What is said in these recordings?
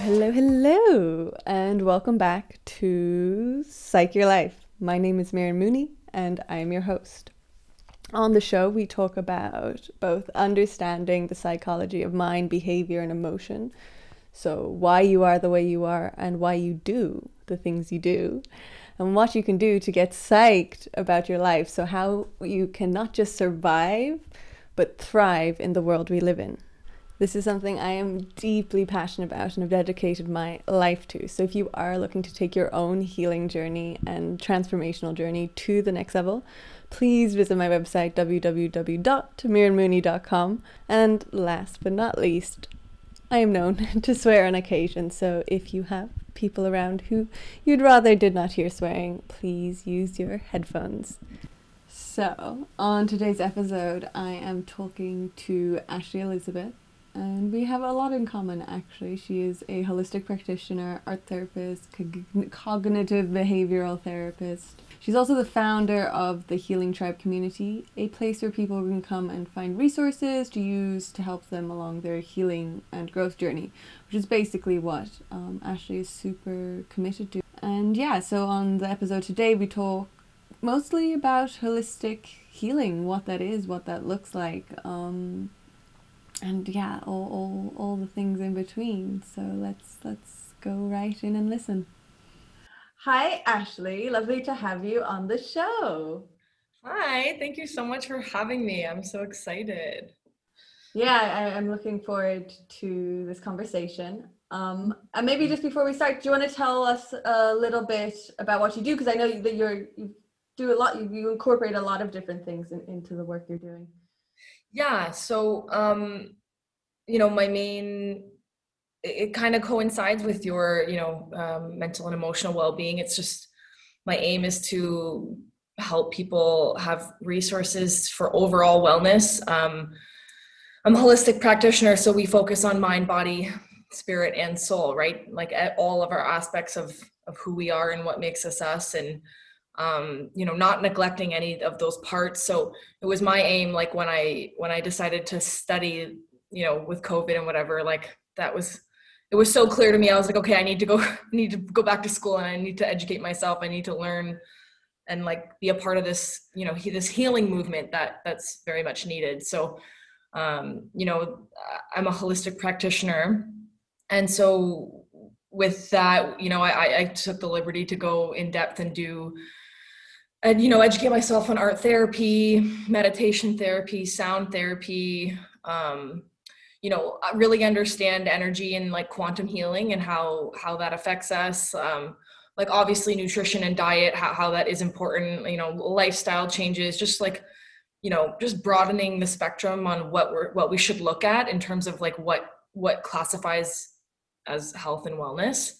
Hello, hello, and welcome back to Psych Your Life. My name is Miriam Mooney, and I'm your host. On the show, we talk about both understanding the psychology of mind, behavior, and emotion. So, why you are the way you are, and why you do the things you do, and what you can do to get psyched about your life. So, how you can not just survive, but thrive in the world we live in. This is something I am deeply passionate about and have dedicated my life to. So, if you are looking to take your own healing journey and transformational journey to the next level, please visit my website www.miriammooney.com. And last but not least, I am known to swear on occasion, so if you have people around who you'd rather did not hear swearing, please use your headphones. So, on today's episode, I am talking to Ashley Elizabeth and we have a lot in common actually. She is a holistic practitioner, art therapist, cog- cognitive behavioral therapist. She's also the founder of the Healing Tribe community, a place where people can come and find resources to use to help them along their healing and growth journey, which is basically what um, Ashley is super committed to. And yeah, so on the episode today, we talk mostly about holistic healing, what that is, what that looks like. Um, and yeah, all, all all the things in between. So let's let's go right in and listen. Hi, Ashley. Lovely to have you on the show. Hi, thank you so much for having me. I'm so excited. Yeah, I, am looking forward to this conversation. Um, and maybe just before we start, do you want to tell us a little bit about what you do? Because I know that you're you do a lot. You, you incorporate a lot of different things in, into the work you're doing. Yeah. So, um, you know, my main, it, it kind of coincides with your, you know, um, mental and emotional well-being. It's just my aim is to help people have resources for overall wellness. Um, I'm a holistic practitioner, so we focus on mind, body, spirit, and soul, right? Like at all of our aspects of of who we are and what makes us us, and um, you know not neglecting any of those parts. So it was my aim like when i when i decided to study you know with covid and whatever like that was it was so clear to me. I was like okay i need to go need to go back to school and i need to educate myself. I need to learn and like be a part of this you know this healing movement that that's very much needed. So um you know i'm a holistic practitioner. And so with that you know i i took the liberty to go in depth and do and you know educate myself on art therapy meditation therapy sound therapy um, you know really understand energy and like quantum healing and how how that affects us um, like obviously nutrition and diet how, how that is important you know lifestyle changes just like you know just broadening the spectrum on what we're what we should look at in terms of like what what classifies as health and wellness.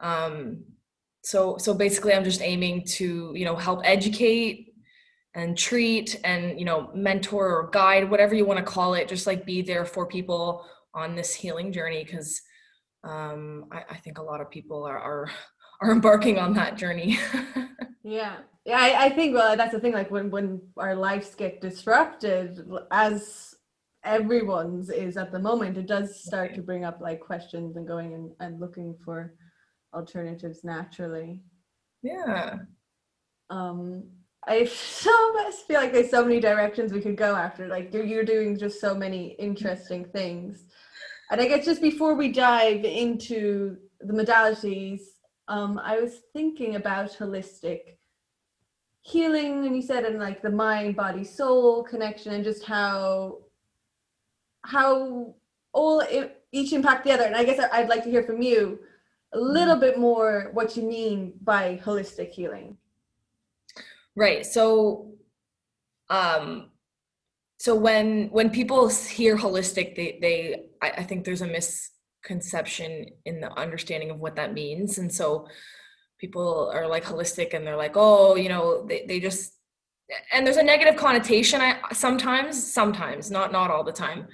Um, so so basically i'm just aiming to you know help educate and treat and you know mentor or guide whatever you want to call it just like be there for people on this healing journey because um, I, I, think a lot of people are are, are embarking on that journey. Yeah. Yeah I, I think well that's the thing like when when our lives get disrupted as everyone's is at the moment it does start to bring up like questions and going and, and looking for alternatives naturally. Yeah. Um, I so much feel like there's so many directions we could go after. Like you're, you're doing just so many interesting things. And I guess just before we dive into the modalities, um, I was thinking about holistic healing, and you said in like the mind, body, soul connection, and just how how all it, each impact the other. And I guess I'd like to hear from you a little bit more what you mean by holistic healing. Right. So um so when when people hear holistic they they I, I think there's a misconception in the understanding of what that means and so people are like holistic and they're like oh you know they, they just and there's a negative connotation I, sometimes sometimes not not all the time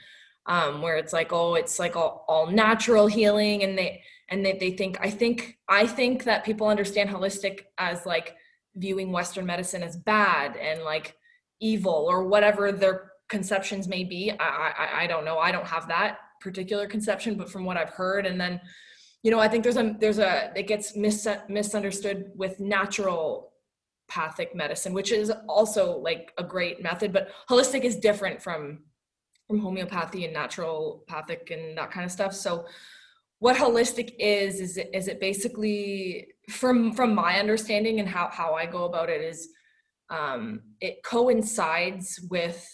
um, where it's like oh it's like all, all natural healing and they and they, they think i think i think that people understand holistic as like viewing western medicine as bad and like evil or whatever their conceptions may be i i, I don't know i don't have that particular conception but from what i've heard and then you know, I think there's a there's a it gets mis- misunderstood with natural pathic medicine, which is also like a great method, but holistic is different from from homeopathy and naturopathic and that kind of stuff. So what holistic is is it, is it basically from from my understanding and how how I go about it is um, it coincides with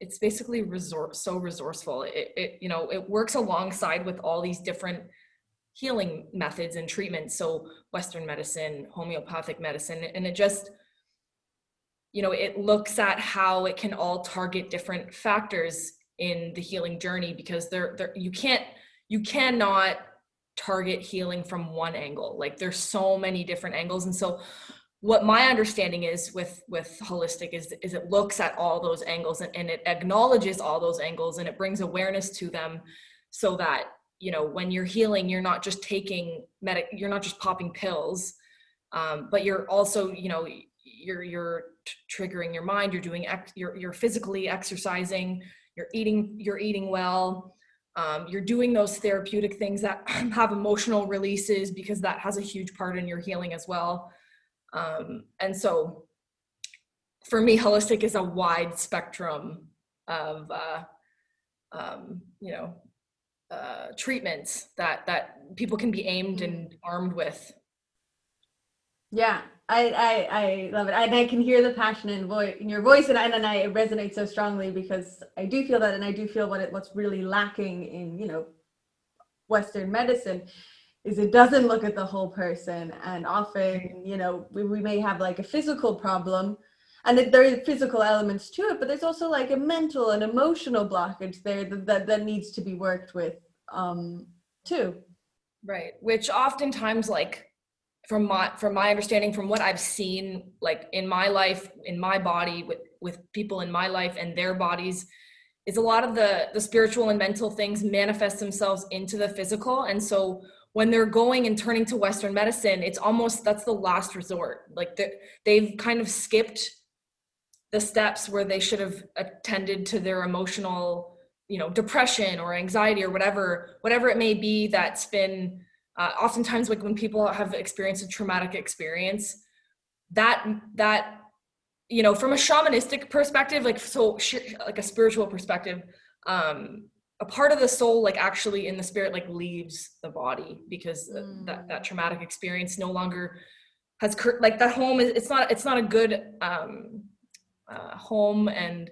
it's basically resort so resourceful. It, it you know it works alongside with all these different healing methods and treatments. So western medicine homeopathic medicine and it just you know it looks at how it can all target different factors in the healing journey because there there you can't you cannot target healing from one angle. Like there's so many different angles. And so what my understanding is with with holistic is is it looks at all those angles and, and it acknowledges all those angles and it brings awareness to them so that you know when you're healing you're not just taking medic you're not just popping pills um, but you're also you know you're you're t- triggering your mind. You're doing ex- you're, you're physically exercising. You're eating you're eating well um, you're doing those therapeutic things that have emotional releases because that has a huge part in your healing as well. Um, and so for me holistic is a wide spectrum of uh, um, you know uh, treatments that that people can be aimed and armed with. Yeah I, I I love it, and I can hear the passion in, voice in your voice, and and, and I it resonates so strongly because I do feel that, and I do feel what it what's really lacking in you know Western medicine is it doesn't look at the whole person, and often you know we, we may have like a physical problem, and it, there are physical elements to it, but there's also like a mental and emotional blockage there that that, that needs to be worked with um, too. Right, which oftentimes like from my from my understanding from what i've seen like in my life in my body with with people in my life and their bodies is a lot of the the spiritual and mental things manifest themselves into the physical. And so when they're going and turning to western medicine it's almost that's the last resort. Like they've kind of skipped the steps where they should have attended to their emotional you know depression or anxiety or whatever whatever it may be that's been uh, oftentimes like when people have experienced a traumatic experience that that you know from a shamanistic perspective like so like a spiritual perspective um a part of the soul like actually in the spirit like leaves the body because mm. that that traumatic experience no longer has cur- like that home is it's not it's not a good um uh, home and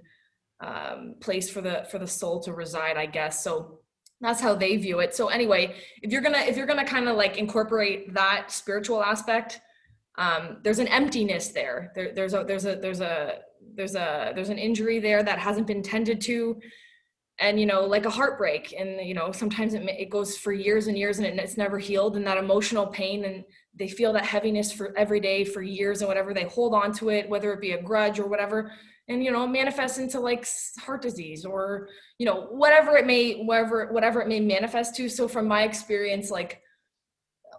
um place for the for the soul to reside i guess so that's how they view it. So anyway if you're gonna if you're gonna kind of like incorporate that spiritual aspect um, there's an emptiness there. there there's a there's a there's a there's a there's an injury there that hasn't been tended to. And you know like a heartbreak and you know sometimes it, it goes for years and years and it, it's never healed. And that emotional pain and they feel that heaviness for every day for years and whatever they hold on to it whether it be a grudge or whatever and you know manifest into like heart disease or you know whatever it may whatever whatever it may manifest to. So from my experience like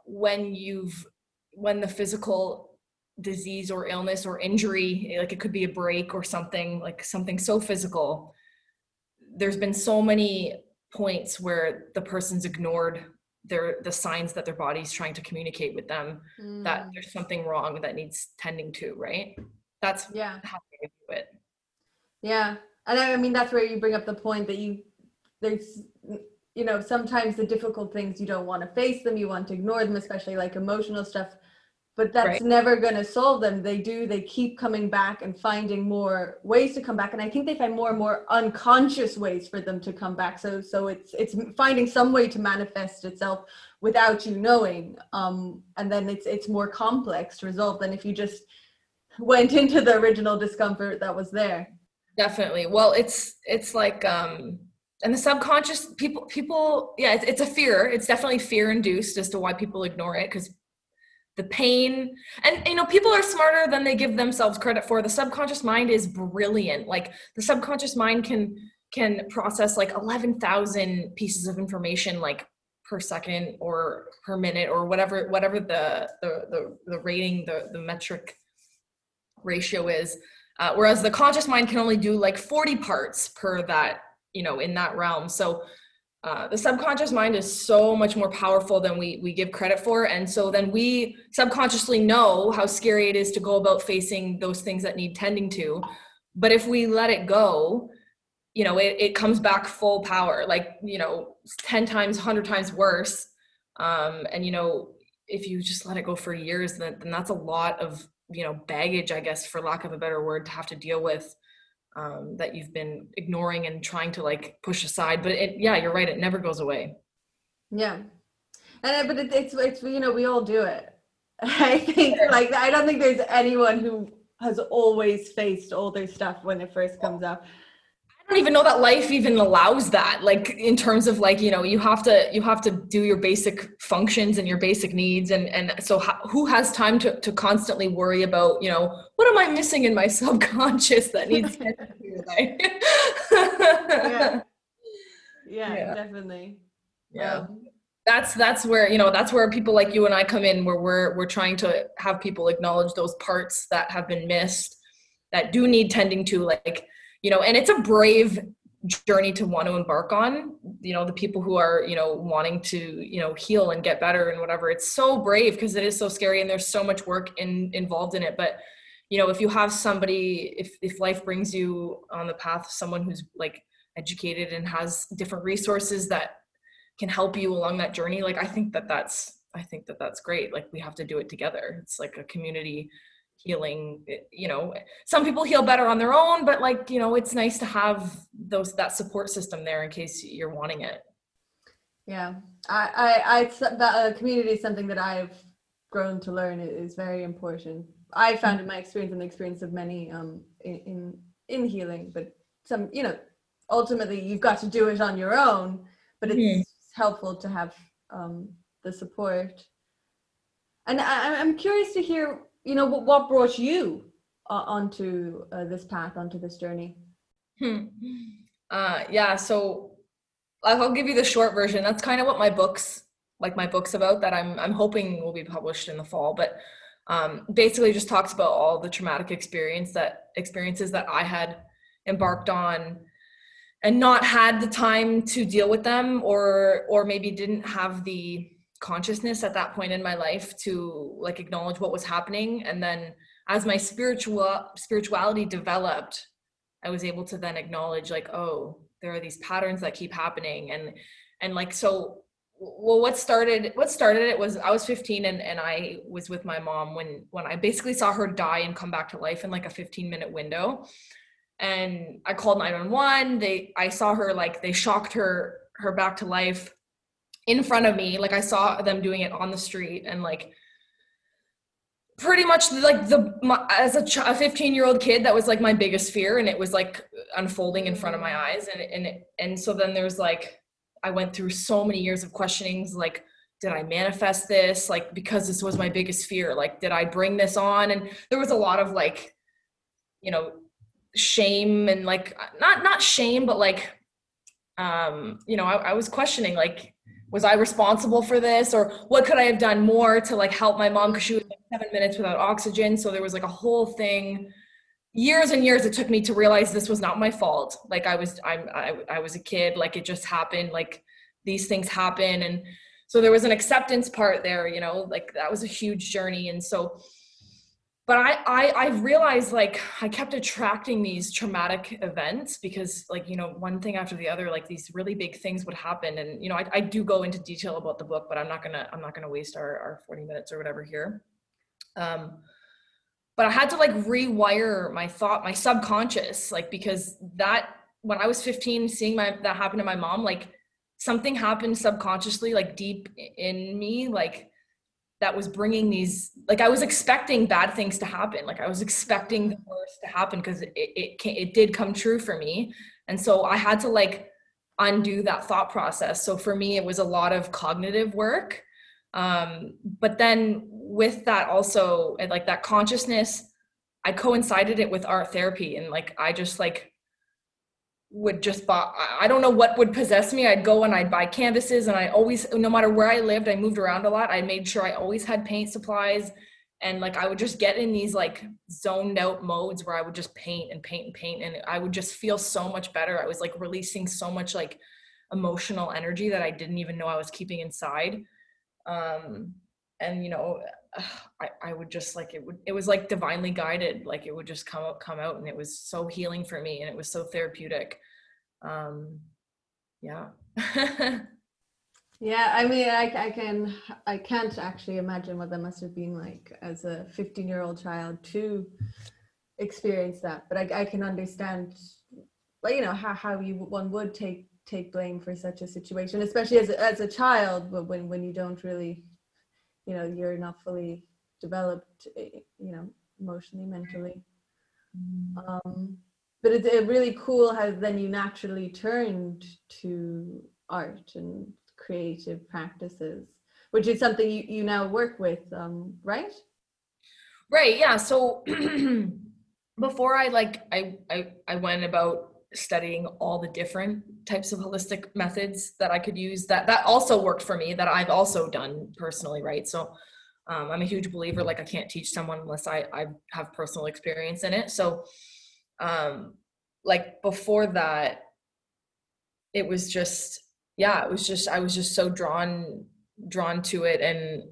when you've when the physical disease or illness or injury like it could be a break or something like something so physical there's been so many points where the person's ignored their the signs that their body's trying to communicate with them mm. that there's something wrong that needs tending to right? That's yeah. how I do it yeah. And I mean, that's where you bring up the point that you, there's, you know, sometimes the difficult things you don't want to face them, you want to ignore them, especially like emotional stuff. But that's right. never going to solve them. They do, they keep coming back and finding more ways to come back. And I think they find more and more unconscious ways for them to come back. So, so it's, it's finding some way to manifest itself without you knowing. Um, and then it's, it's more complex to resolve than if you just went into the original discomfort that was there definitely. Well it's it's like um and the subconscious people people yeah it's, it's a fear. It's definitely fear induced as to why people ignore it because the pain and you know people are smarter than they give themselves credit for. The subconscious mind is brilliant. Like the subconscious mind can can process like 11,000 pieces of information like per second or per minute or whatever whatever the the the, the rating the the metric ratio is uh, whereas the conscious mind can only do like 40 parts per that you know in that realm. So uh, the subconscious mind is so much more powerful than we we give credit for. And so then we subconsciously know how scary it is to go about facing those things that need tending to. But if we let it go you know it, it comes back full power like you know 10 times 100 times worse. Um, and you know if you just let it go for years then, then that's a lot of you know baggage i guess for lack of a better word to have to deal with um, that you've been ignoring and trying to like push aside. But it yeah you're right it never goes away. Yeah. And but it, it's it's you know we all do it. I think like i don't think there's anyone who has always faced all their stuff when it first comes up don't even know that life even allows that like in terms of like you know you have to you have to do your basic functions and your basic needs and and so how, who has time to to constantly worry about you know what am i missing in my subconscious that needs yeah. yeah. yeah definitely yeah um, that's that's where you know that's where people like you and i come in where we're we're trying to have people acknowledge those parts that have been missed that do need tending to like you know and it's a brave journey to want to embark on you know the people who are you know wanting to you know heal and get better and whatever. It's so brave because it is so scary and there's so much work in involved in it. But you know if you have somebody if if life brings you on the path someone who's like educated and has different resources that can help you along that journey like i think that that's i think that that's great. Like we have to do it together. It's like a community healing eh, you know some people heal better on their own but like you know it's nice to have those that support system there in case you're wanting it. Yeah. I i, I that uh, community is something that i've grown to learn is very important. I found in my experience and the experience of many um in, in in healing but some you know ultimately you've got to do it on your own but it's mm. helpful to have um the support. And I, i'm curious to hear you know what, what brought you uh, onto uh, this path onto this journey hmm. uh, yeah so i'll give you the short version that's kind of what my books like my books about that i'm i'm hoping will be published in the fall but um, basically just talks about all the traumatic experience that experiences that i had embarked on and not had the time to deal with them or or maybe didn't have the consciousness at that point in my life to like acknowledge what was happening. And then as my spiritual spirituality developed i was able to then acknowledge like oh there are these patterns that keep happening. And and like so well what started what started it was i was 15 and, and i was with my mom when when i basically saw her die and come back to life in like a 15 minute window. And i called 911 they i saw her like they shocked her her back to life in front of me like i saw them doing it on the street and like pretty much like the my, as a, a 15 year old kid that was like my biggest fear and it was like unfolding in front of my eyes and and and so then there's like i went through so many years of questionings like did i manifest this? Like because this was my biggest fear like did i bring this on? And there was a lot of like you know shame and like not not shame but like um you know I, I was questioning like was I responsible for this or what could I have done more to like help my mom because she was like seven minutes without oxygen. So there was like a whole thing. Years and years it took me to realize this was not my fault. Like I was I'm I, I was a kid, like it just happened, like these things happen. And so there was an acceptance part there, you know, like that was a huge journey. And so but I, I i realized like i kept attracting these traumatic events because like you know one thing after the other like these really big things would happen. And you know i, I do go into detail about the book but i'm not gonna i'm not gonna waste our, our 40 minutes or whatever here. Um but i had to like rewire my thought my subconscious like because that when i was 15 seeing my that happen to my mom like something happened subconsciously like deep in me like that was bringing these like i was expecting bad things to happen. Like i was expecting the worst to happen because it it, it did come true for me. And so i had to like undo that thought process. So for me it was a lot of cognitive work. Um but then with that also like that consciousness i coincided it with art therapy and like i just like would just buy i don't know what would possess me. I'd go and i'd buy canvases and i always no matter where i lived i moved around a lot. I made sure i always had paint supplies and like i would just get in these like zoned out modes where i would just paint and paint and paint and i would just feel so much better. I was like releasing so much like emotional energy that I didn't even know I was keeping inside. Um, and you know, I, I would just like it would it was like divinely guided, like it would just come out come out and it was so healing for me and it was so therapeutic. Um, yeah. yeah, I mean, I, I can I can't actually imagine what that must have been like as a 15 year old child to experience that, but I, I can understand, like you know how how you one would take take blame for such a situation, especially as a, as a child, but when when you don't really, you know, you're not fully developed, eh, you know, emotionally, mentally. Um, but it's it really cool how then you naturally turned to art and creative practices, which is something you, you now work with, um, right? Right. Yeah. So before I like I, I I went about studying all the different types of holistic methods that I could use that that also worked for me that I've also done personally, right? So um, I'm a huge believer like I can't teach someone unless I I have personal experience in it. So um like before that it was just yeah, it was just I was just so drawn drawn to it and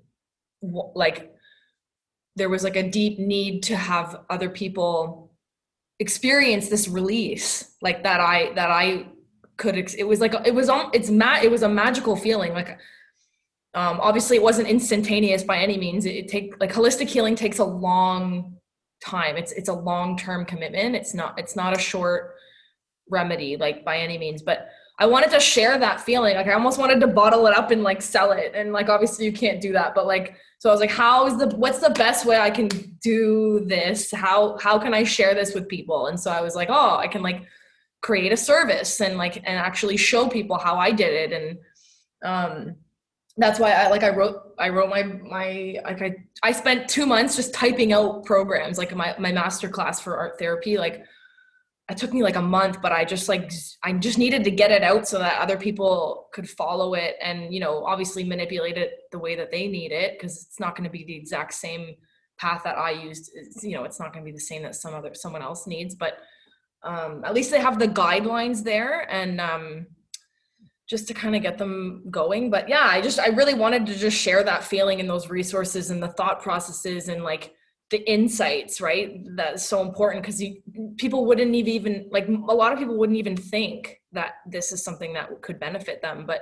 like there was like a deep need to have other people experience this release like that i that i could it was like it was on it's ma- it was a magical feeling like um obviously it wasn't instantaneous by any means. It, it take like holistic healing takes a long time. It's it's a long term commitment. It's not it's not a short remedy like by any means but I wanted to share that feeling. Like I almost wanted to bottle it up and like sell it. And like obviously you can't do that, but like so I was like, how is the what's the best way I can do this? How how can I share this with people? And so I was like, oh, I can like create a service and like and actually show people how I did it. And um that's why I like I wrote I wrote my my like I I spent two months just typing out programs like my my master class for art therapy like it took me like a month but i just like i just needed to get it out so that other people could follow it and you know obviously manipulate it the way that they need it because it's not going to be the exact same path that i used it's, you know it's not going to be the same that some other someone else needs but um, at least they have the guidelines there and um, just to kind of get them going but yeah i just i really wanted to just share that feeling and those resources and the thought processes and like the insights right that's so important because people wouldn't even like a lot of people wouldn't even think that this is something that could benefit them but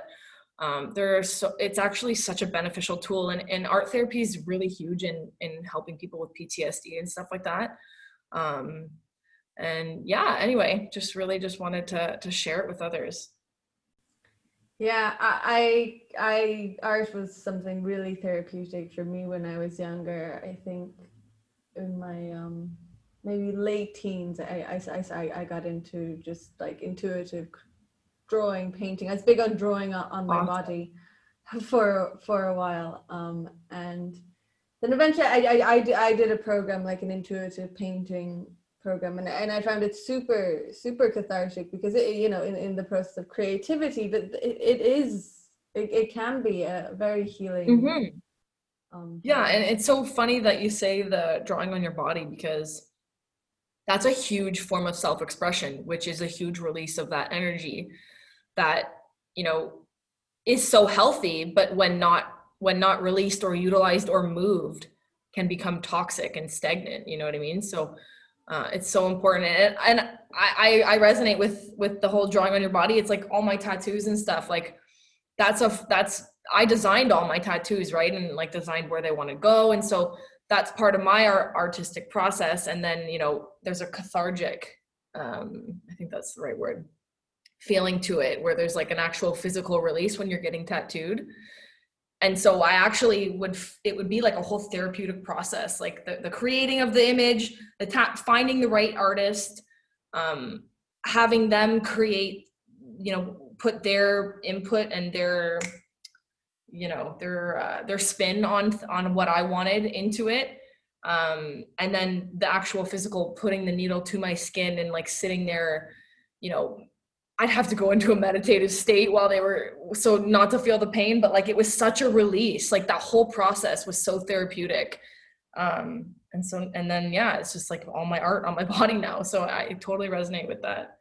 um, there are so it's actually such a beneficial tool and, and art therapy is really huge in in helping people with ptsd and stuff like that um, and yeah anyway just really just wanted to to share it with others. Yeah I, I i art was something really therapeutic for me when i was younger i think in my um maybe late teens I, I, I, I got into just like intuitive drawing painting i was big on drawing on, on my awesome. body for for a while um and then eventually I, I, I, I did a program like an intuitive painting program and, and i found it super super cathartic because it you know in, in the process of creativity but it, it is it, it can be a very healing mm-hmm um, yeah, and it's so funny that you say the drawing on your body because that's a huge form of self-expression, which is a huge release of that energy that you know is so healthy, but when not when not released or utilized or moved, can become toxic and stagnant. You know what I mean? So uh, it's so important, and, and I, I resonate with with the whole drawing on your body. It's like all my tattoos and stuff. Like that's a that's I designed all my tattoos, right? And like designed where they want to go. And so that's part of my art, artistic process. And then, you know, there's a cathartic, um, I think that's the right word, feeling to it where there's like an actual physical release when you're getting tattooed. And so I actually would, it would be like a whole therapeutic process, like the, the creating of the image, the tap, finding the right artist, um, having them create, you know, put their input and their you know their uh, their spin on on what I wanted into it. Um and then the actual physical putting the needle to my skin and like sitting there you know I'd have to go into a meditative state while they were so not to feel the pain but like it was such a release. Like that whole process was so therapeutic. Um and so and then yeah it's just like all my art on my body now. So I totally resonate with that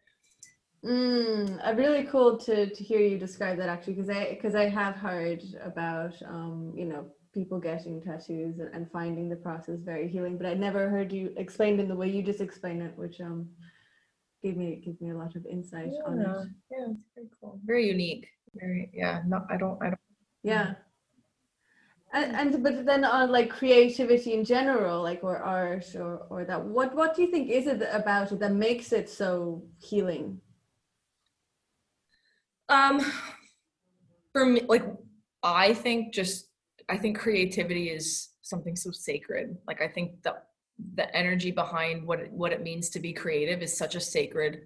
Mm, uh, really cool to, to hear you describe that actually, because I because I have heard about um, you know people getting tattoos and, and finding the process very healing, but I never heard you explained in the way you just explained it, which um gave me gave me a lot of insight yeah, on it. Yeah, it's very cool. Very unique. Very yeah. No, I don't. I don't. Yeah. And, and but then on like creativity in general, like or art or or that, what what do you think is it about it that makes it so healing? Um, for me, like I think just I think creativity is something so sacred. Like I think the the energy behind what it, what it means to be creative is such a sacred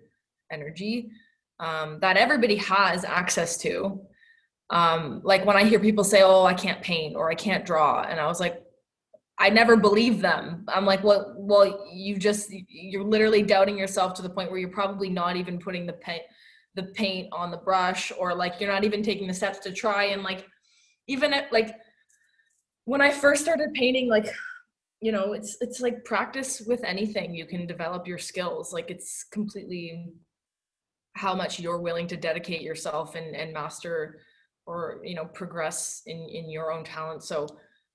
energy um, that everybody has access to. Um, like when I hear people say, "Oh, I can't paint" or "I can't draw," and I was like, I never believe them. I'm like, well, well, you just you're literally doubting yourself to the point where you're probably not even putting the paint the paint on the brush or like you're not even taking the steps to try and like even at, like when I first started painting like you know it's it's like practice with anything you can develop your skills. Like it's completely how much you're willing to dedicate yourself and and master or you know progress in in your own talent. So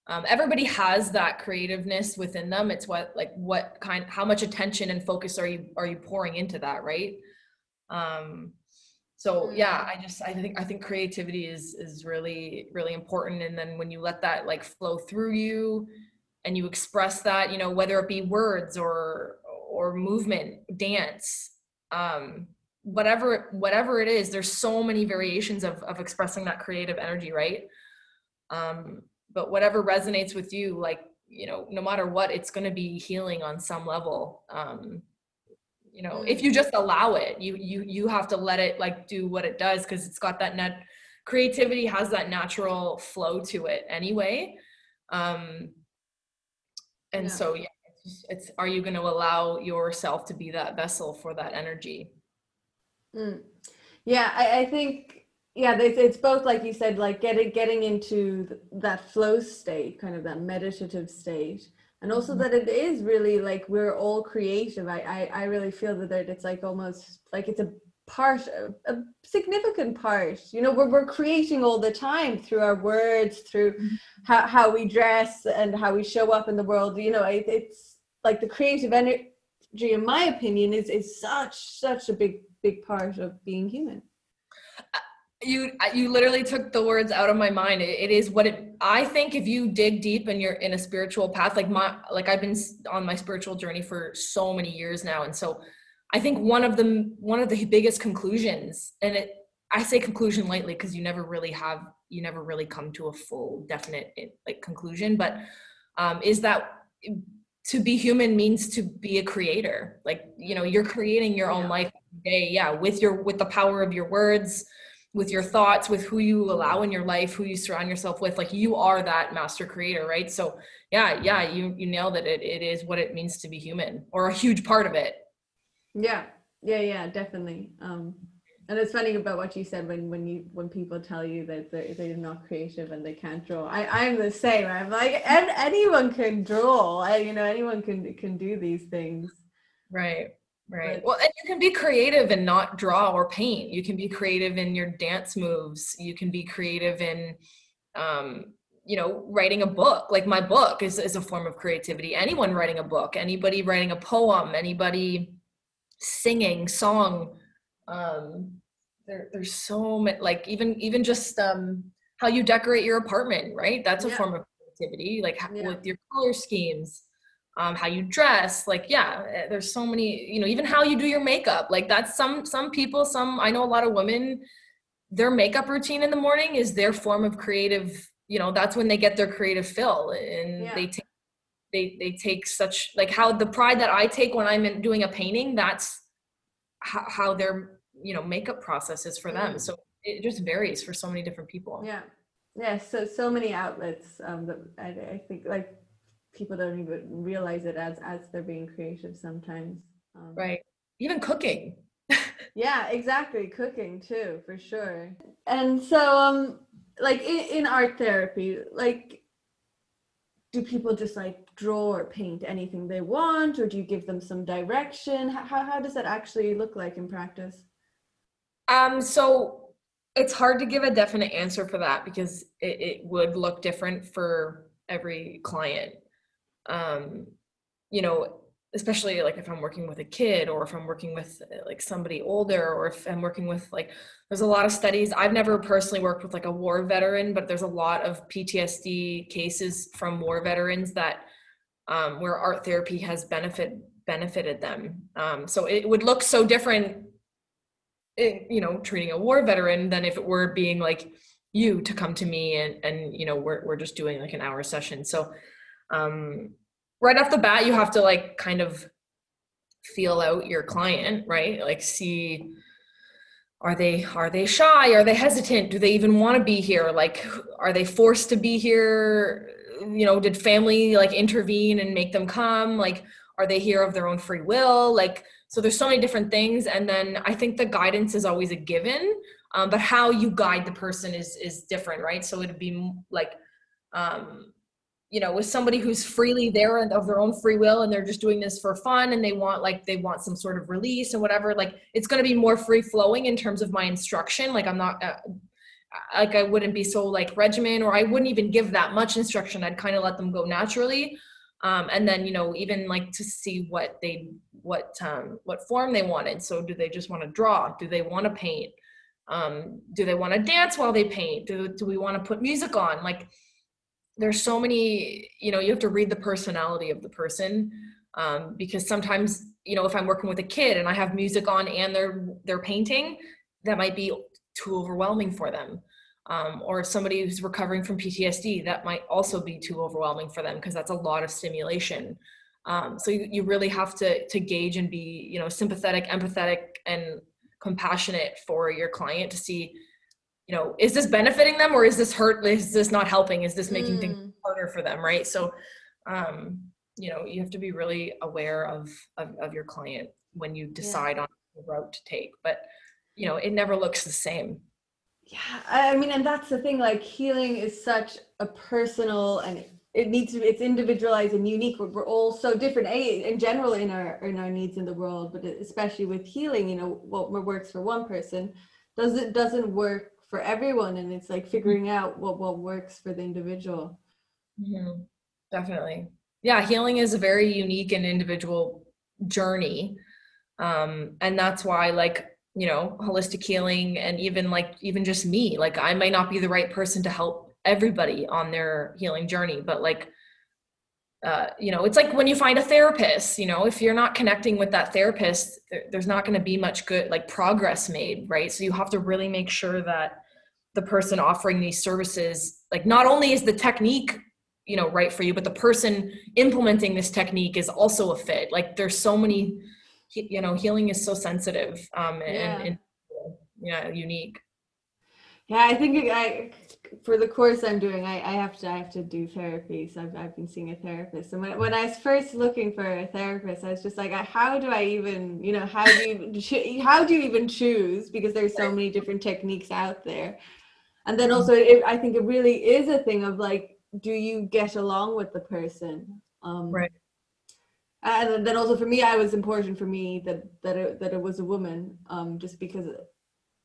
um, everybody has that creativeness within them. It's what like what kind how much attention and focus are you are you pouring into that right? Um so yeah mm. i just i think i think creativity is is really really important. And then when you let that like flow through you and you express that you know whether it be words or or movement dance um whatever whatever it is there's so many variations of of expressing that creative energy right? Um but whatever resonates with you like you know no matter what it's going to be healing on some level. Um you know if you just allow it you you you have to let it like do what it does because it's got that net creativity has that natural flow to it anyway um and yeah. so yeah it's, it's, are you going to allow yourself to be that vessel for that energy mm. yeah I, I think yeah it's, it's both like you said like getting getting into that flow state kind of that meditative state and also mm-hmm. that it is really like we're all creative i i, I really feel that it's like almost like it's a part a significant part you know we're, we're creating all the time through our words through mm-hmm. how, how we dress and how we show up in the world you know it, it's like the creative energy in my opinion is is such such a big big part of being human you you literally took the words out of my mind. It, it is what it i think if you dig deep and you're in a spiritual path like my like i've been on my spiritual journey for so many years now. And so i think one of the one of the biggest conclusions and it i say conclusion lightly because you never really have you never really come to a full definite like conclusion but um is that to be human means to be a creator. Like you know you're creating your own life day. Yeah with your with the power of your words with your thoughts with who you allow in your life who you surround yourself with like you are that master creator right? So yeah yeah you you nailed it. It, it is what it means to be human or a huge part of it. Yeah yeah yeah definitely. Um and it's funny about what you said when when you when people tell you that they're, they're not creative and they can't draw. I i'm the same. I'm like and anyone can draw. I, you know anyone can can do these things. Right Right. Well, and you can be creative and not draw or paint. You can be creative in your dance moves. You can be creative in, um, you know, writing a book. Like my book is, is a form of creativity. Anyone writing a book, anybody writing a poem, anybody singing song. Um, there, there's so many, like even, even just um, how you decorate your apartment, right? That's a yeah. form of creativity, like yeah. with your color schemes um, how you dress like yeah eh, there's so many you know even how you do your makeup like that's some some people some i know a lot of women their makeup routine in the morning is their form of creative you know that's when they get their creative fill and yeah. they take they they take such like how the pride that i take when i'm in, doing a painting that's how, how their you know makeup process is for them mm. so it just varies for so many different people yeah yeah so so many outlets um that I, I think like people don't even realize it as as they're being creative sometimes um, right. Even cooking. Yeah exactly cooking too for sure. And so um like in, in art therapy like do people just like draw or paint anything they want or do you give them some direction? How, how does that actually look like in practice? Um, so it's hard to give a definite answer for that because it, it would look different for every client. Um, you know, especially like if I'm working with a kid or if I'm working with like somebody older or if I'm working with like there's a lot of studies. I've never personally worked with like a war veteran, but there's a lot of PTSD cases from war veterans that um, where art therapy has benefit benefited them. Um, so it would look so different it, you know treating a war veteran than if it were being like you to come to me and and you know we're we're just doing like an hour session so um right off the bat you have to like kind of feel out your client right? Like see are they are they shy? Are they hesitant? Do they even want to be here? Like are they forced to be here? You know did family like intervene and make them come? Like are they here of their own free will? Like so there's so many different things and then i think the guidance is always a given um, but how you guide the person is is different right? So it'd be like um, you know with somebody who's freely there and of their own free will and they're just doing this for fun and they want like they want some sort of release and whatever like it's going to be more free flowing in terms of my instruction. Like i'm not uh, like i wouldn't be so like regimen or i wouldn't even give that much instruction. I'd kind of let them go naturally. Um, and then you know even like to see what they what um, what form they wanted. So do they just want to draw? Do they want to paint? Um, do they want to dance while they paint? Do, do we want to put music on? Like there's so many you know you have to read the personality of the person um, because sometimes you know if i'm working with a kid and i have music on and they're they're painting that might be too overwhelming for them um, or somebody who's recovering from PTSD, that might also be too overwhelming for them because that's a lot of stimulation. Um, so you, you really have to to gauge and be you know sympathetic, empathetic, and compassionate for your client to see, you know, is this benefiting them or is this hurt? Is this not helping? Is this making mm. things harder for them? Right. So, um, you know, you have to be really aware of of, of your client when you decide yeah. on the route to take. But you know, it never looks the same yeah i mean and that's the thing like healing is such a personal and it needs to it's individualized and unique we're, we're all so different a in general in our in our needs in the world but especially with healing you know what works for one person doesn't doesn't work for everyone and it's like figuring out what what works for the individual. Mm-hmm. definitely. Yeah healing is a very unique and individual journey um and that's why like you know holistic healing and even like even just me like i might not be the right person to help everybody on their healing journey but like uh, you know it's like when you find a therapist you know if you're not connecting with that therapist there, there's not going to be much good like progress made right? So you have to really make sure that the person offering these services like not only is the technique you know right for you but the person implementing this technique is also a fit. Like there's so many you know healing is so sensitive um and, yeah. and yeah unique yeah i think i for the course i'm doing i, I have to i have to do therapy so I've, I've been seeing a therapist. And when, when i was first looking for a therapist i was just like how do i even you know how do you how do you even choose? Because there's so many different techniques out there. And then also it, i think it really is a thing of like do you get along with the person? Um right. and then also for me i was important for me that that it, that it was a woman um just because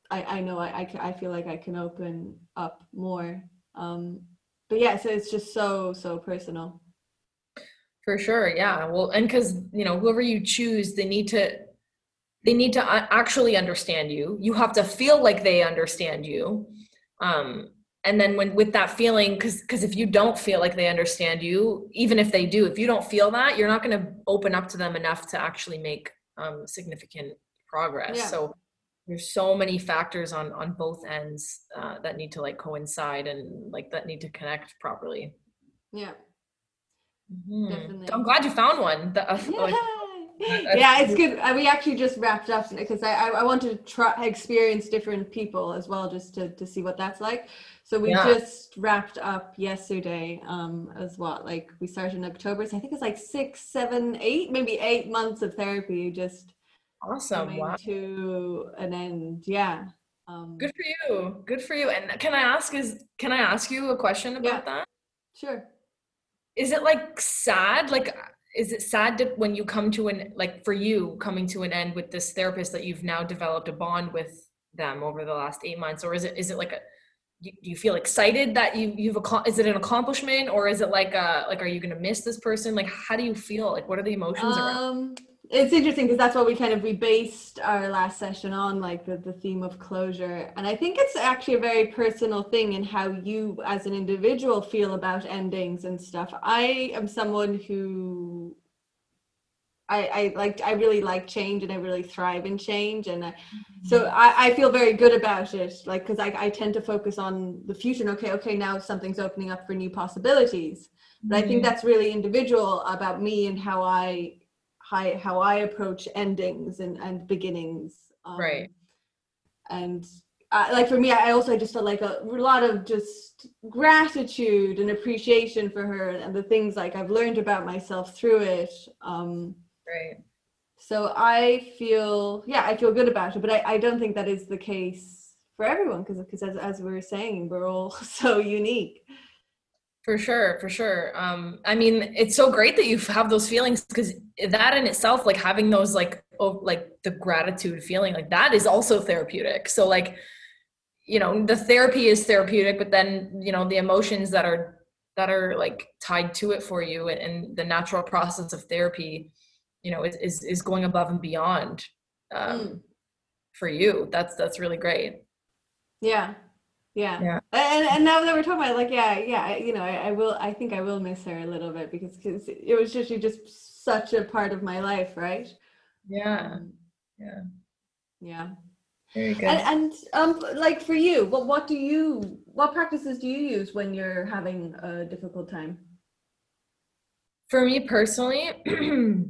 i i know I, I i feel like i can open up more um but yeah so it's just so so personal. For sure yeah well and because you know whoever you choose they need to they need to actually understand you. You have to feel like they understand you um and then when with that feeling because because if you don't feel like they understand you even if they do if you don't feel that you're not going to open up to them enough to actually make um, significant progress. Yeah. so there's so many factors on on both ends uh, that need to like coincide and like that need to connect properly yeah mm-hmm. i'm glad you found one uh, yeah. Like, yeah, it's good. Uh, we actually just wrapped up because I, I, I want to try experience different people as well, just to to see what that's like. So we yeah. just wrapped up yesterday um as well. like we started in October. So I think it's like six, seven, eight, maybe eight months of therapy just awesome wow. to an end. Yeah. Um, Good for you. Good for you. And can I ask is can I ask you a question about yeah. that? Sure. Is it like sad? Like is it sad to, when you come to an like for you coming to an end with this therapist that you've now developed a bond with them over the last eight months or is it is it like a do you feel excited that you you've is it an accomplishment or is it like uh like are you gonna miss this person like how do you feel like what are the emotions um, around it's interesting because that's what we kind of we based our last session on like the, the theme of closure. And i think it's actually a very personal thing in how you as an individual feel about endings and stuff. I am someone who I, I like I really like change and I really thrive in change. And I, so mm-hmm. I, I feel very good about it. Like because I, I tend to focus on the future and okay okay now something's opening up for new possibilities. But I think mm-hmm. that's really individual about me and how I how, how I approach endings and, and beginnings um, right and uh, like for me I also just felt like a, a lot of just gratitude and appreciation for her and the things like I've learned about myself through it um Right. So I feel, yeah, I feel good about it, but I, I don't think that is the case for everyone because because as, as we were saying, we're all so unique. For sure, for sure. Um, I mean, it's so great that you have those feelings because that in itself, like having those like oh, like the gratitude feeling, like that is also therapeutic. So like, you know, the therapy is therapeutic, but then you know the emotions that are that are like tied to it for you and, and the natural process of therapy you know is is, is going above and beyond um, mm. for you that's that's really great yeah yeah. Yeah. And, and now that we're talking about like yeah yeah you know I, I will i think i will miss her a little bit because because it was just you just such a part of my life right? Yeah. Um, yeah. yeah. Very good. And, and um, like for you, what what do you what practices do you use when you're having a difficult time? For me personally,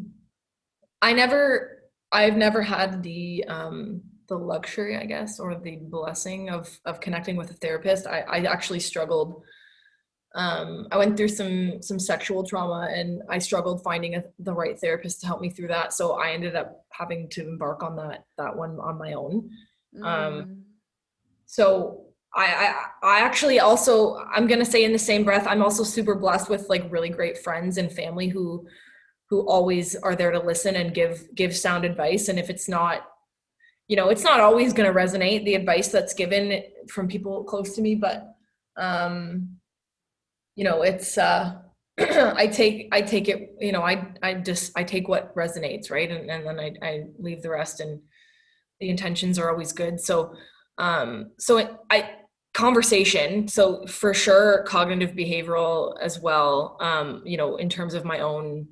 I never, I've never had the um, the luxury, I guess, or the blessing of of connecting with a therapist. I, I actually struggled. Um, I went through some some sexual trauma, and I struggled finding a, the right therapist to help me through that. So I ended up having to embark on that that one on my own. Um, mm. Um, so I, I I actually also I'm gonna say in the same breath I'm also super blessed with like really great friends and family who who always are there to listen and give give sound advice and if it's not you know it's not always going to resonate the advice that's given from people close to me but um you know it's uh i take i take it you know i i just i take what resonates right? And, and then I, I leave the rest and the intentions are always good. So um so it, i conversation so for sure cognitive behavioral as well um you know in terms of my own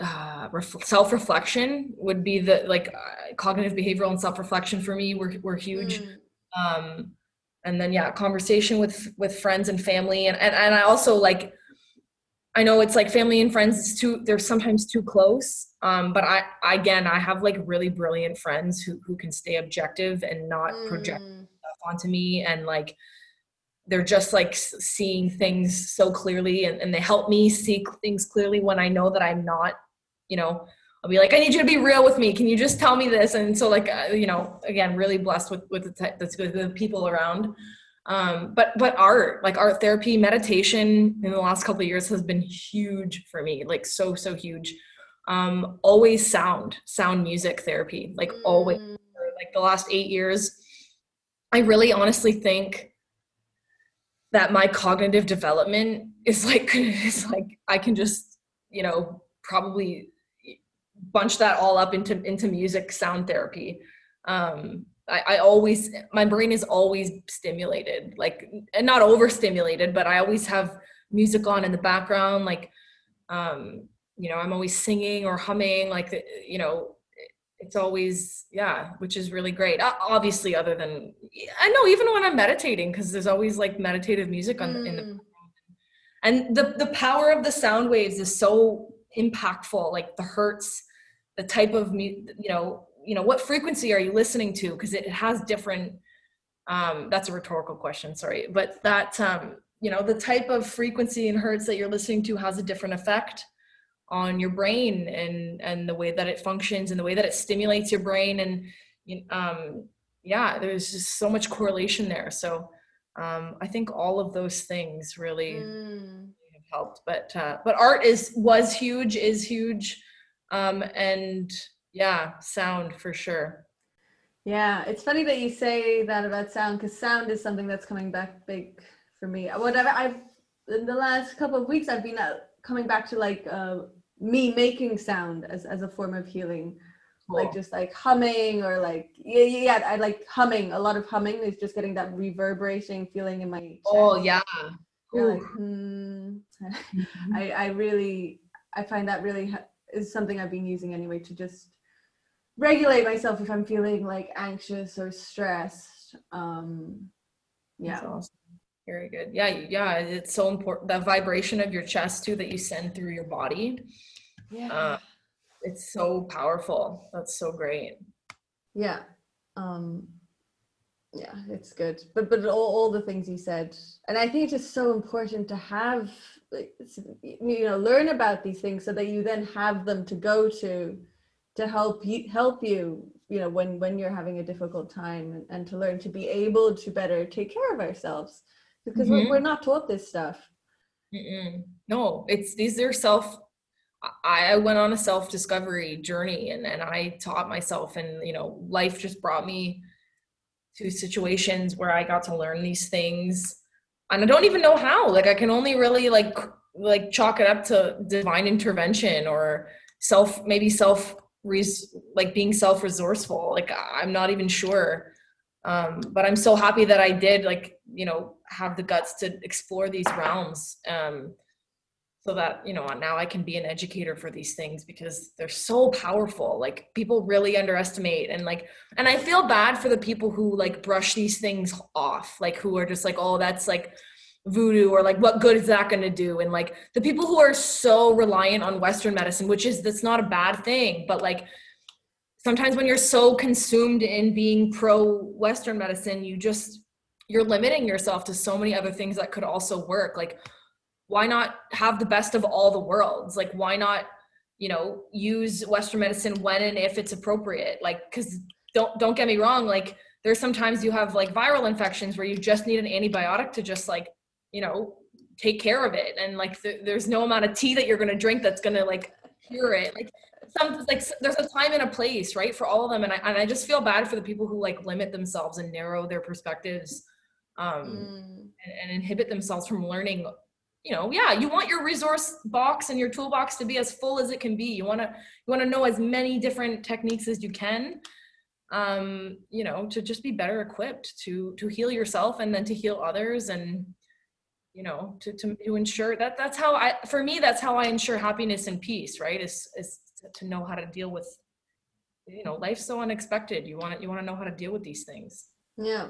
uh, ref- self-reflection would be the like uh, cognitive behavioral and self-reflection for me were, were huge mm. um, and then yeah conversation with with friends and family and, and and i also like i know it's like family and friends is too they're sometimes too close um, but I, again i have like really brilliant friends who who can stay objective and not mm. project stuff onto me and like they're just like seeing things so clearly and, and they help me see things clearly when i know that i'm not you know i'll be like i need you to be real with me. Can you just tell me this? And so like uh, you know again really blessed with with the, t- the, the people around. Um but but art like art therapy meditation in the last couple of years has been huge for me like so so huge. Um always sound sound music therapy like always. Mm. like the last eight years i really honestly think that my cognitive development is like is like I can just you know probably bunch that all up into into music sound therapy. Um I, I always my brain is always stimulated like and not overstimulated but i always have music on in the background like um you know i'm always singing or humming like you know it's always yeah which is really great obviously other than i know even when i'm meditating because there's always like meditative music on mm. in the mm. and the the power of the sound waves is so impactful like the hertz the type of you know you know what frequency are you listening to because it has different um that's a rhetorical question sorry but that um you know the type of frequency and hertz that you're listening to has a different effect on your brain and and the way that it functions and the way that it stimulates your brain and um, yeah there's just so much correlation there so um, i think all of those things really mm. have helped but uh, but art is was huge is huge um, and yeah sound for sure Yeah, it's funny that you say that about sound because sound is something that's coming back big for me. Whatever I've in the last couple of weeks, I've been uh, coming back to like uh, me making sound as as a form of healing, cool. like just like humming or like yeah yeah yeah. I like humming. A lot of humming is just getting that reverberating feeling in my. Chest. Oh yeah. like, hmm. I I really I find that really is something I've been using anyway to just regulate myself if I'm feeling like anxious or stressed. Um, yeah. Awesome. Very good. Yeah, yeah. It's so important. That vibration of your chest too that you send through your body. Yeah. Uh, it's so powerful. That's so great. Yeah. Um, yeah, it's good. But but all, all the things you said, and I think it's just so important to have, like, you know, learn about these things so that you then have them to go to to help you help you you know when when you're having a difficult time and, and to learn to be able to better take care of ourselves because mm-hmm. we're, not taught this stuff Mm-mm. no it's these are self I went on a self discovery journey and, and I taught myself and you know life just brought me to situations where I got to learn these things and I don't even know how like I can only really like like chalk it up to divine intervention or self maybe self res- like being self resourceful like i'm not even sure um, but i'm so happy that i did like you know have the guts to explore these realms um, so that you know now i can be an educator for these things because they're so powerful. Like people really underestimate and like and i feel bad for the people who like brush these things off like who are just like oh that's like voodoo or like what good is that going to do? And like the people who are so reliant on western medicine which is that's not a bad thing but like sometimes when you're so consumed in being pro western medicine you just you're limiting yourself to so many other things that could also work. Like why not have the best of all the worlds? Like why not you know use western medicine when and if it's appropriate? Like cuz don't don't get me wrong like there's sometimes you have like viral infections where you just need an antibiotic to just like you know take care of it. And like th- there's no amount of tea that you're going to drink that's going to like cure it. Like some like there's a time and a place right for all of them. And I, and I just feel bad for the people who like limit themselves and narrow their perspectives um mm. and, and inhibit themselves from learning you know yeah you want your resource box and your toolbox to be as full as it can be. You want to you want to know as many different techniques as you can um you know to just be better equipped to to heal yourself and then to heal others and you know to, to, to ensure that that's how i for me that's how i ensure happiness and peace right is is to know how to deal with you know life's so unexpected. You want to you want to know how to deal with these things. Yeah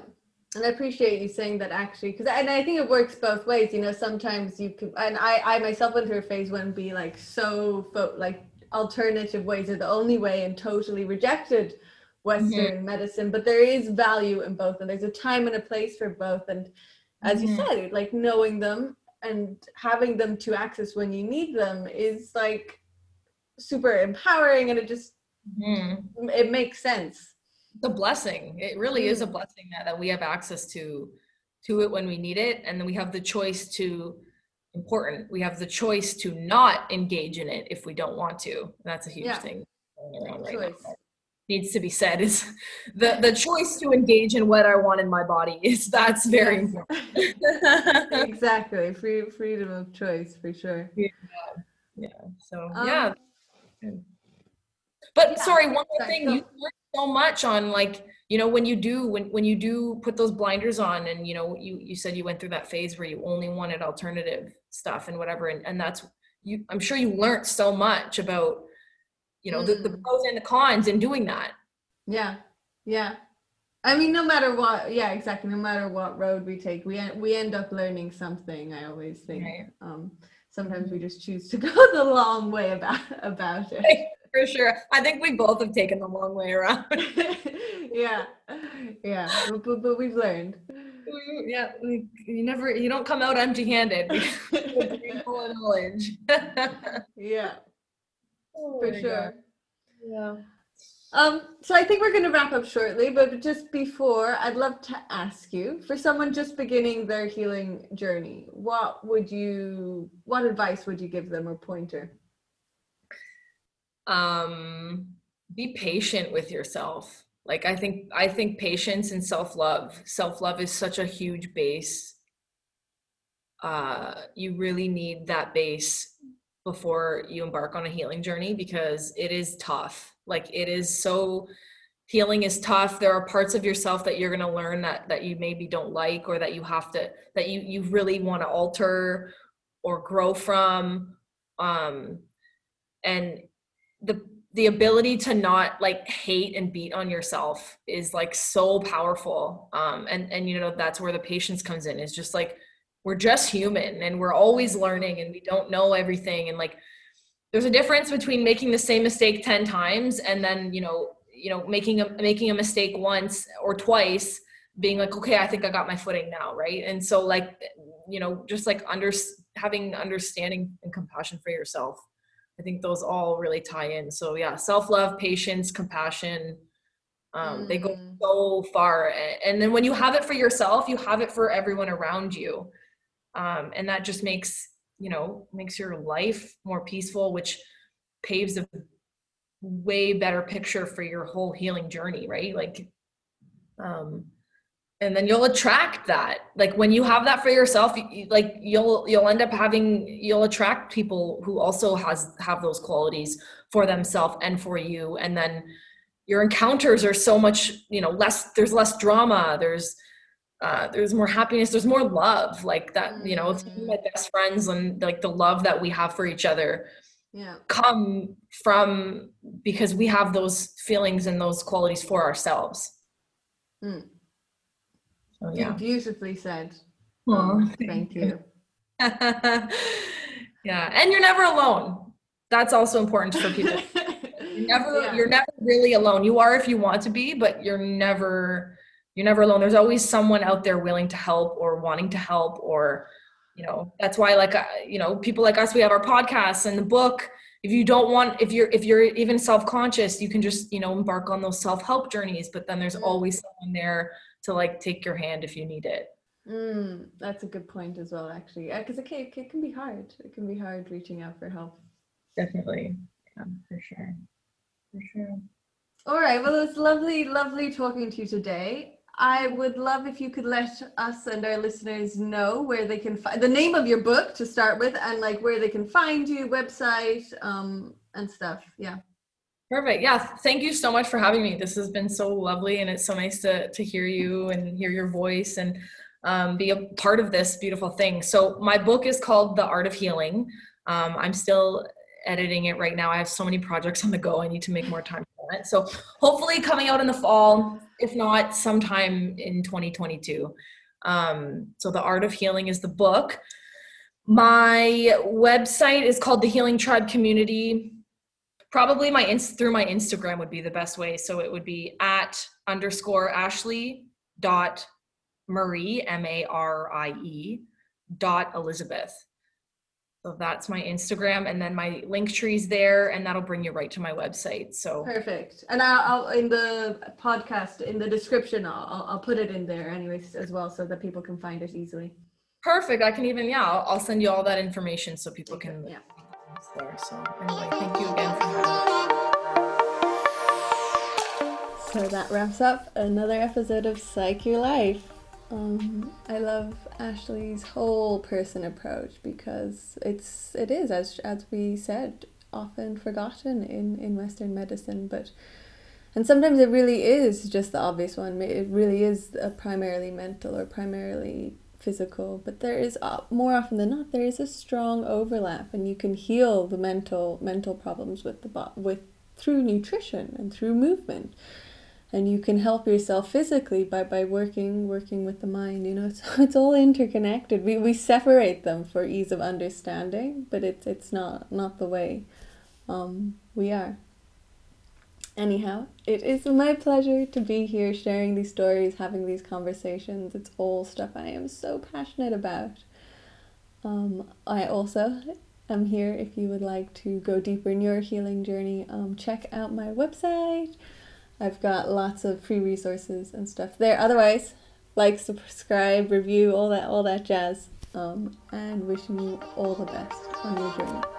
and i appreciate you saying that actually because and i think it works both ways you know sometimes you can and i i myself went through a phase when be like so like alternative ways are the only way and totally rejected western mm-hmm. medicine but there is value in both and there's a time and a place for both and as mm-hmm. you said like knowing them and having them to access when you need them is like super empowering and it just mm-hmm. it makes sense the blessing it really is a mm-hmm. blessing that, that we have access to to it when we need it and then we have the choice to important we have the choice to not engage in it if we don't want to and that's a huge yeah. thing right needs to be said is the the choice to engage in what I want in my body is that's very yes. important. exactly, free freedom of choice for sure. Yeah, yeah. So um, yeah. But yeah, sorry, one more thing. You so much on like you know when you do when when you do put those blinders on and you know you you said you went through that phase where you only wanted alternative stuff and whatever and, and that's you i'm sure you learned so much about you know mm. the, the mm. pros and the cons in doing that yeah yeah i mean no matter what yeah exactly no matter what road we take we we end up learning something i always think right. um sometimes we just choose to go the long way about about it for sure i think we both have taken the long way around yeah yeah but, but we've learned yeah you never you don't come out empty handed full of knowledge yeah oh for sure. Yeah. Um, so I think we're going to wrap up shortly, but just before, I'd love to ask you, for someone just beginning their healing journey, what would you, what advice would you give them or pointer? Um, be patient with yourself. like i think i think patience and self-love self-love is such a huge base. Uh you really need that base before you embark on a healing journey because it is tough. Like it is so healing is tough. There are parts of yourself that you're going to learn that that you maybe don't like or that you have to that you you really want to alter or grow from. Um and the the ability to not like hate and beat on yourself is like so powerful um and and you know that's where the patience comes in is just like we're just human and we're always learning and we don't know everything and like there's a difference between making the same mistake 10 times and then you know you know making a making a mistake once or twice being like okay i think i got my footing now right? And so like you know just like under having understanding and compassion for yourself i think those all really tie in so yeah self-love patience compassion um, mm. they go mm. so far and then when you have it for yourself you have it for everyone around you um, and that just makes you know makes your life more peaceful which paves a way better picture for your whole healing journey right like um and then you'll attract that like when you have that for yourself like you'll you'll end up having you'll attract people who also has have those qualities for themselves and for you and then your encounters are so much you know less there's less drama there's uh, there's more happiness there's more love like that you know mm-hmm. my best friends and like the love that we have for each other yeah. come from because we have those feelings and those qualities for ourselves mm. So, yeah. beautifully said oh, thank you. yeah and you're never alone. That's also important for people. You're never yeah. you're never really alone. You are if you want to be but you're never you're never alone. There's always someone out there willing to help or wanting to help or you know that's why like uh, you know people like us we have our podcasts and the book. If you don't want if you're if you're even self-conscious you can just you know embark on those self-help journeys but then there's always someone there to like take your hand if you need it. Mm, that's a good point as well actually. Because it, can, it can be hard. It can be hard reaching out for help. Definitely. Yeah for sure. For sure. All right well it's lovely lovely talking to you today. I would love if you could let us and our listeners know where they can find the name of your book to start with and like where they can find you, website, um, and stuff. Yeah. Perfect. Yeah. Thank you so much for having me. This has been so lovely and it's so nice to, to hear you and hear your voice and um, be a part of this beautiful thing. So my book is called The Art of Healing. Um, I'm still editing it right now. I have so many projects on the go. I need to make more time for it. So hopefully coming out in the fall, if not sometime in 2022. Um, so the art of healing is the book. My website is called the Healing Tribe Community. Probably my inst- through my Instagram would be the best way. So it would be at underscore Ashley dot Marie M A R I E dot Elizabeth. So that's my Instagram, and then my Linktree's there, and that'll bring you right to my website. So perfect. And I'll, I'll in the podcast in the description, I'll, I'll put it in there anyways as well, so that people can find it easily. Perfect. I can even yeah, I'll, I'll send you all that information so people can yeah. There. So anyway, thank you again for having me. So that wraps up another episode of Psych Your Life. Um, I love Ashley's whole person approach because it's it is as as we said often forgotten in in Western medicine, but and sometimes it really is just the obvious one. It really is a primarily mental or primarily physical, but there is uh, more often than not there is a strong overlap, and you can heal the mental mental problems with the with through nutrition and through movement. And you can help yourself physically by, by working working with the mind you know it's, it's all interconnected. We, we separate them for ease of understanding but it's it's not not the way um, we are anyhow it is my pleasure to be here sharing these stories having these conversations it's all stuff i am so passionate about um, i also am here if you would like to go deeper in your healing journey um, check out my website I've got lots of free resources and stuff there. Otherwise, like, subscribe, review, all that, all that jazz. Um, and wishing you all the best on your journey.